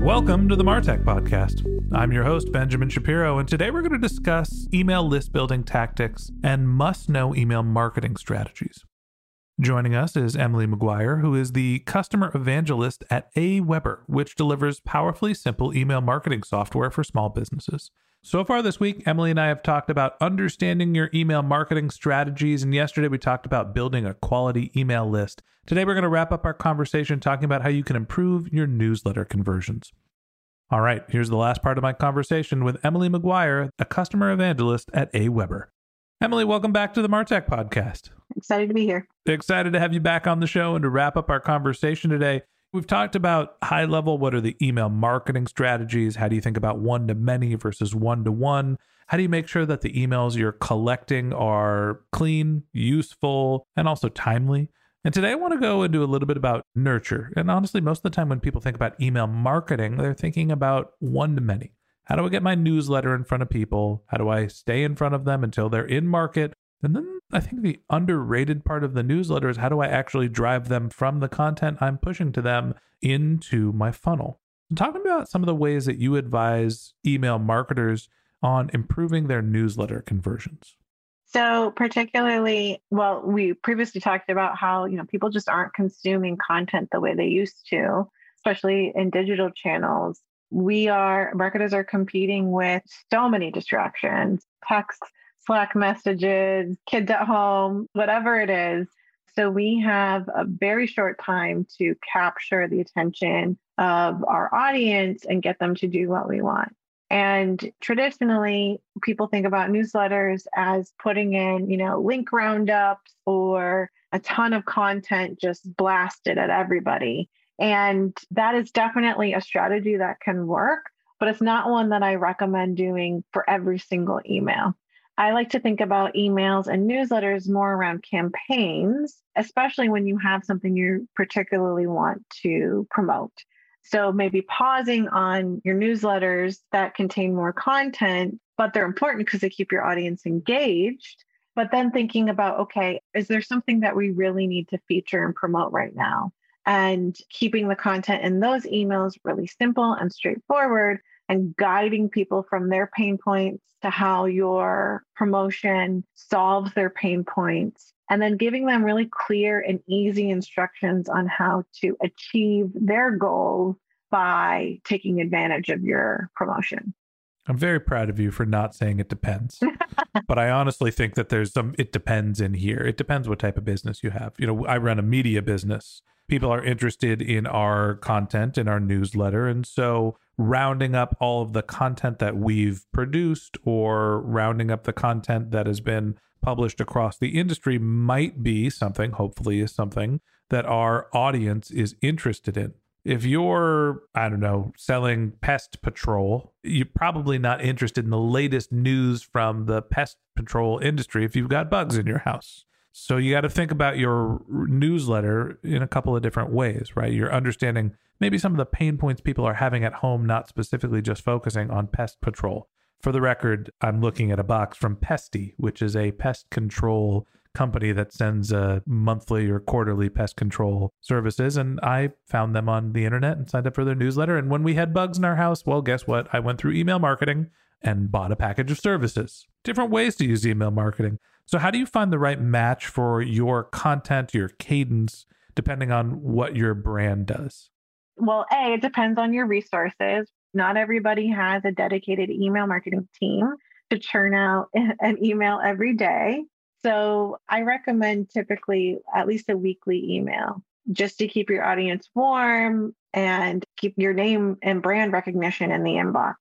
Welcome to the Martech Podcast. I'm your host, Benjamin Shapiro, and today we're going to discuss email list building tactics and must know email marketing strategies. Joining us is Emily McGuire, who is the customer evangelist at AWeber, which delivers powerfully simple email marketing software for small businesses. So far this week, Emily and I have talked about understanding your email marketing strategies, and yesterday we talked about building a quality email list. Today we're going to wrap up our conversation talking about how you can improve your newsletter conversions. All right, here's the last part of my conversation with Emily McGuire, a customer evangelist at AWeber. Emily, welcome back to the Martech podcast. Excited to be here. Excited to have you back on the show and to wrap up our conversation today. We've talked about high level what are the email marketing strategies? How do you think about one to many versus one to one? How do you make sure that the emails you're collecting are clean, useful, and also timely? And today I want to go into a little bit about nurture. And honestly, most of the time when people think about email marketing, they're thinking about one to many. How do I get my newsletter in front of people? How do I stay in front of them until they're in market? And then I think the underrated part of the newsletter is how do I actually drive them from the content I'm pushing to them into my funnel? Talking about some of the ways that you advise email marketers on improving their newsletter conversions. So, particularly, well, we previously talked about how, you know, people just aren't consuming content the way they used to, especially in digital channels. We are, marketers are competing with so many distractions, text, Slack messages, kids at home, whatever it is. So, we have a very short time to capture the attention of our audience and get them to do what we want. And traditionally, people think about newsletters as putting in, you know, link roundups or a ton of content just blasted at everybody. And that is definitely a strategy that can work, but it's not one that I recommend doing for every single email. I like to think about emails and newsletters more around campaigns, especially when you have something you particularly want to promote. So maybe pausing on your newsletters that contain more content, but they're important because they keep your audience engaged. But then thinking about, okay, is there something that we really need to feature and promote right now? And keeping the content in those emails really simple and straightforward and guiding people from their pain points to how your promotion solves their pain points and then giving them really clear and easy instructions on how to achieve their goals by taking advantage of your promotion. I'm very proud of you for not saying it depends. but I honestly think that there's some it depends in here. It depends what type of business you have. You know, I run a media business. People are interested in our content in our newsletter. And so rounding up all of the content that we've produced or rounding up the content that has been published across the industry might be something, hopefully, is something that our audience is interested in. If you're, I don't know, selling pest patrol, you're probably not interested in the latest news from the pest patrol industry if you've got bugs in your house. So you got to think about your newsletter in a couple of different ways, right? You're understanding maybe some of the pain points people are having at home, not specifically just focusing on pest patrol. For the record, I'm looking at a box from Pestie, which is a pest control company that sends a monthly or quarterly pest control services. And I found them on the internet and signed up for their newsletter. And when we had bugs in our house, well, guess what? I went through email marketing and bought a package of services. Different ways to use email marketing. So, how do you find the right match for your content, your cadence, depending on what your brand does? Well, A, it depends on your resources. Not everybody has a dedicated email marketing team to churn out an email every day. So I recommend typically at least a weekly email just to keep your audience warm and keep your name and brand recognition in the inbox.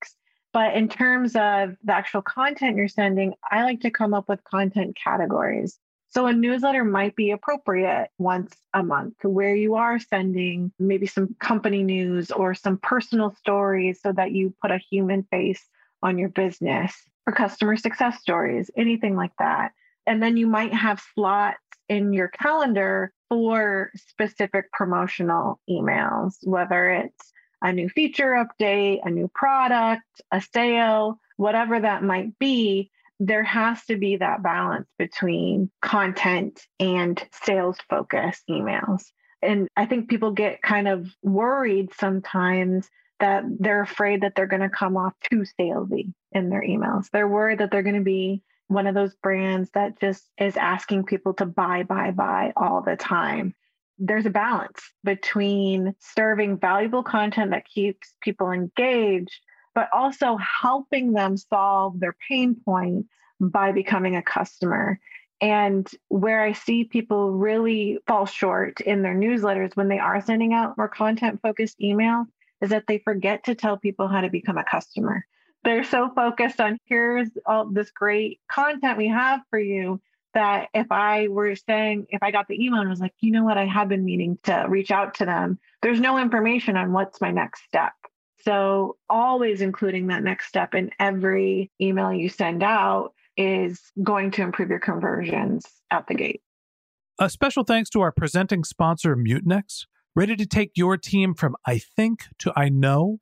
But in terms of the actual content you're sending, I like to come up with content categories. So a newsletter might be appropriate once a month where you are sending maybe some company news or some personal stories so that you put a human face on your business or customer success stories, anything like that. And then you might have slots in your calendar for specific promotional emails, whether it's a new feature update, a new product, a sale, whatever that might be there has to be that balance between content and sales focused emails. And I think people get kind of worried sometimes that they're afraid that they're going to come off too salesy in their emails. They're worried that they're going to be one of those brands that just is asking people to buy, buy, buy all the time. There's a balance between serving valuable content that keeps people engaged but also helping them solve their pain point by becoming a customer. And where I see people really fall short in their newsletters when they are sending out more content focused emails is that they forget to tell people how to become a customer. They're so focused on here's all this great content we have for you that if I were saying, if I got the email and was like, you know what, I have been meaning to reach out to them, there's no information on what's my next step. So, always including that next step in every email you send out is going to improve your conversions at the gate. A special thanks to our presenting sponsor, Mutinex. Ready to take your team from I think to I know?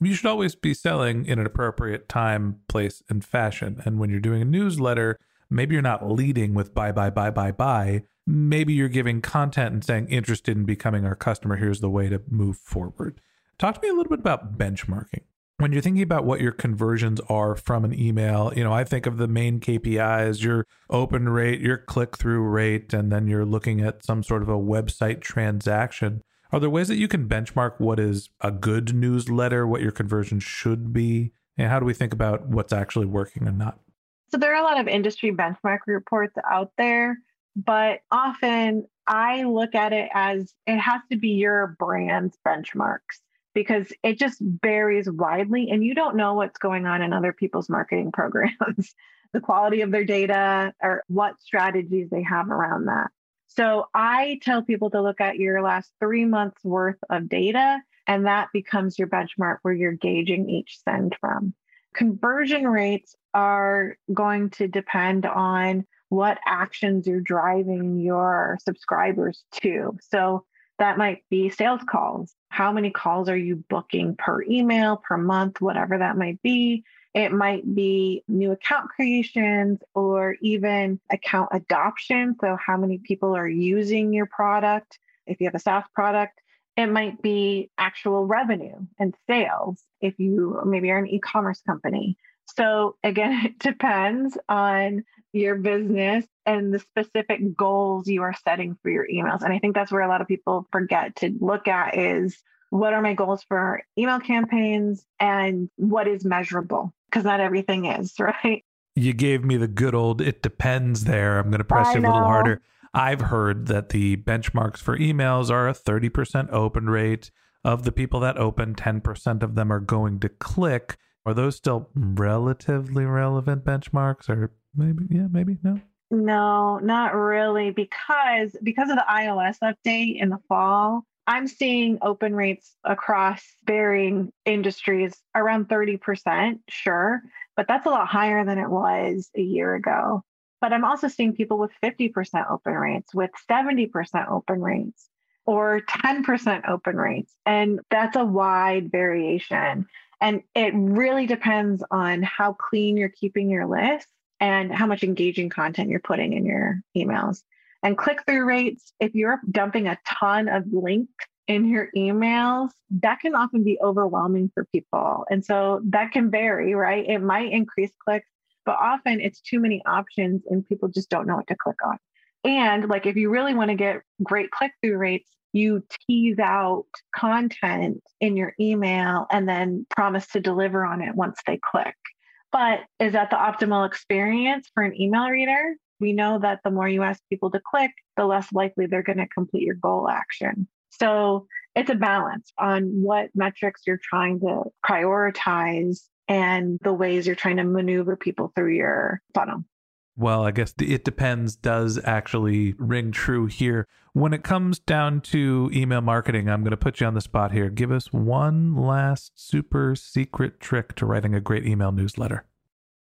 You should always be selling in an appropriate time, place, and fashion. And when you're doing a newsletter, maybe you're not leading with buy, buy, buy, buy, buy. Maybe you're giving content and saying, interested in becoming our customer. Here's the way to move forward. Talk to me a little bit about benchmarking. When you're thinking about what your conversions are from an email, you know, I think of the main KPIs, your open rate, your click through rate, and then you're looking at some sort of a website transaction. Are there ways that you can benchmark what is a good newsletter, what your conversion should be? And how do we think about what's actually working and not? So there are a lot of industry benchmark reports out there, but often I look at it as it has to be your brand's benchmarks because it just varies widely and you don't know what's going on in other people's marketing programs. the quality of their data, or what strategies they have around that. So I tell people to look at your last three months worth of data, and that becomes your benchmark where you're gauging each send from. Conversion rates are going to depend on what actions you're driving your subscribers to. So that might be sales calls. How many calls are you booking per email, per month, whatever that might be? It might be new account creations or even account adoption. So, how many people are using your product? If you have a SaaS product, it might be actual revenue and sales if you maybe are an e commerce company. So, again, it depends on your business and the specific goals you are setting for your emails. And I think that's where a lot of people forget to look at is what are my goals for email campaigns and what is measurable? Because not everything is, right? You gave me the good old it depends there. I'm going to press you a little harder. I've heard that the benchmarks for emails are a 30% open rate. Of the people that open, 10% of them are going to click. Are those still relatively relevant benchmarks or maybe yeah, maybe no? No, not really because because of the iOS update in the fall, I'm seeing open rates across varying industries around 30%, sure, but that's a lot higher than it was a year ago. But I'm also seeing people with 50% open rates, with 70% open rates, or 10% open rates. And that's a wide variation. And it really depends on how clean you're keeping your list and how much engaging content you're putting in your emails. And click through rates, if you're dumping a ton of links in your emails, that can often be overwhelming for people. And so that can vary, right? It might increase clicks, but often it's too many options and people just don't know what to click on. And like if you really want to get great click through rates, you tease out content in your email and then promise to deliver on it once they click. But is that the optimal experience for an email reader? We know that the more you ask people to click, the less likely they're going to complete your goal action. So it's a balance on what metrics you're trying to prioritize and the ways you're trying to maneuver people through your funnel. Well, I guess it depends does actually ring true here. When it comes down to email marketing, I'm going to put you on the spot here. Give us one last super secret trick to writing a great email newsletter.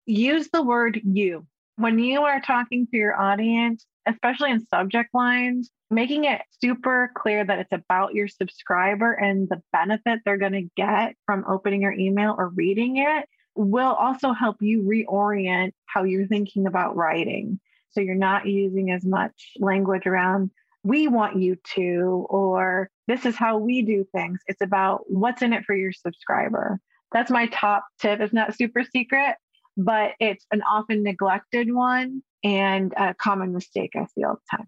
Use the word you when you are talking to your audience, especially in subject lines, making it super clear that it's about your subscriber and the benefit they're going to get from opening your email or reading it will also help you reorient how you're thinking about writing. So you're not using as much language around, we want you to, or this is how we do things. It's about what's in it for your subscriber. That's my top tip. It's not super secret, but it's an often neglected one and a common mistake I see all the time.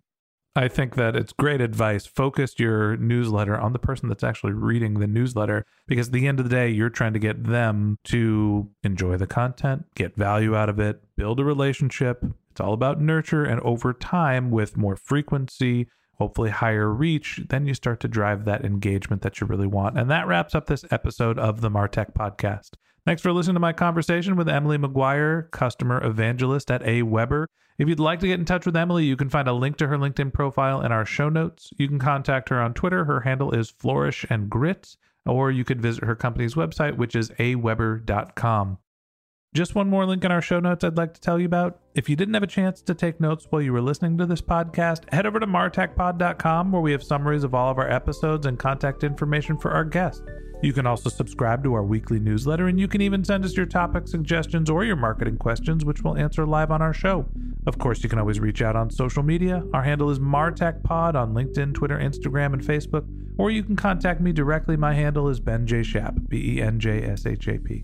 I think that it's great advice. Focus your newsletter on the person that's actually reading the newsletter because at the end of the day, you're trying to get them to enjoy the content, get value out of it, build a relationship. It's all about nurture. And over time, with more frequency, hopefully higher reach, then you start to drive that engagement that you really want. And that wraps up this episode of the Martech podcast. Thanks for listening to my conversation with Emily McGuire, customer evangelist at A AWeber. If you'd like to get in touch with Emily, you can find a link to her LinkedIn profile in our show notes. You can contact her on Twitter. Her handle is Flourish and Grit, or you could visit her company's website, which is aweber.com. Just one more link in our show notes I'd like to tell you about. If you didn't have a chance to take notes while you were listening to this podcast, head over to martechpod.com where we have summaries of all of our episodes and contact information for our guests. You can also subscribe to our weekly newsletter, and you can even send us your topic suggestions or your marketing questions, which we'll answer live on our show. Of course, you can always reach out on social media. Our handle is MartechPod on LinkedIn, Twitter, Instagram, and Facebook, or you can contact me directly. My handle is Ben J. Shap, B E N J S H A P.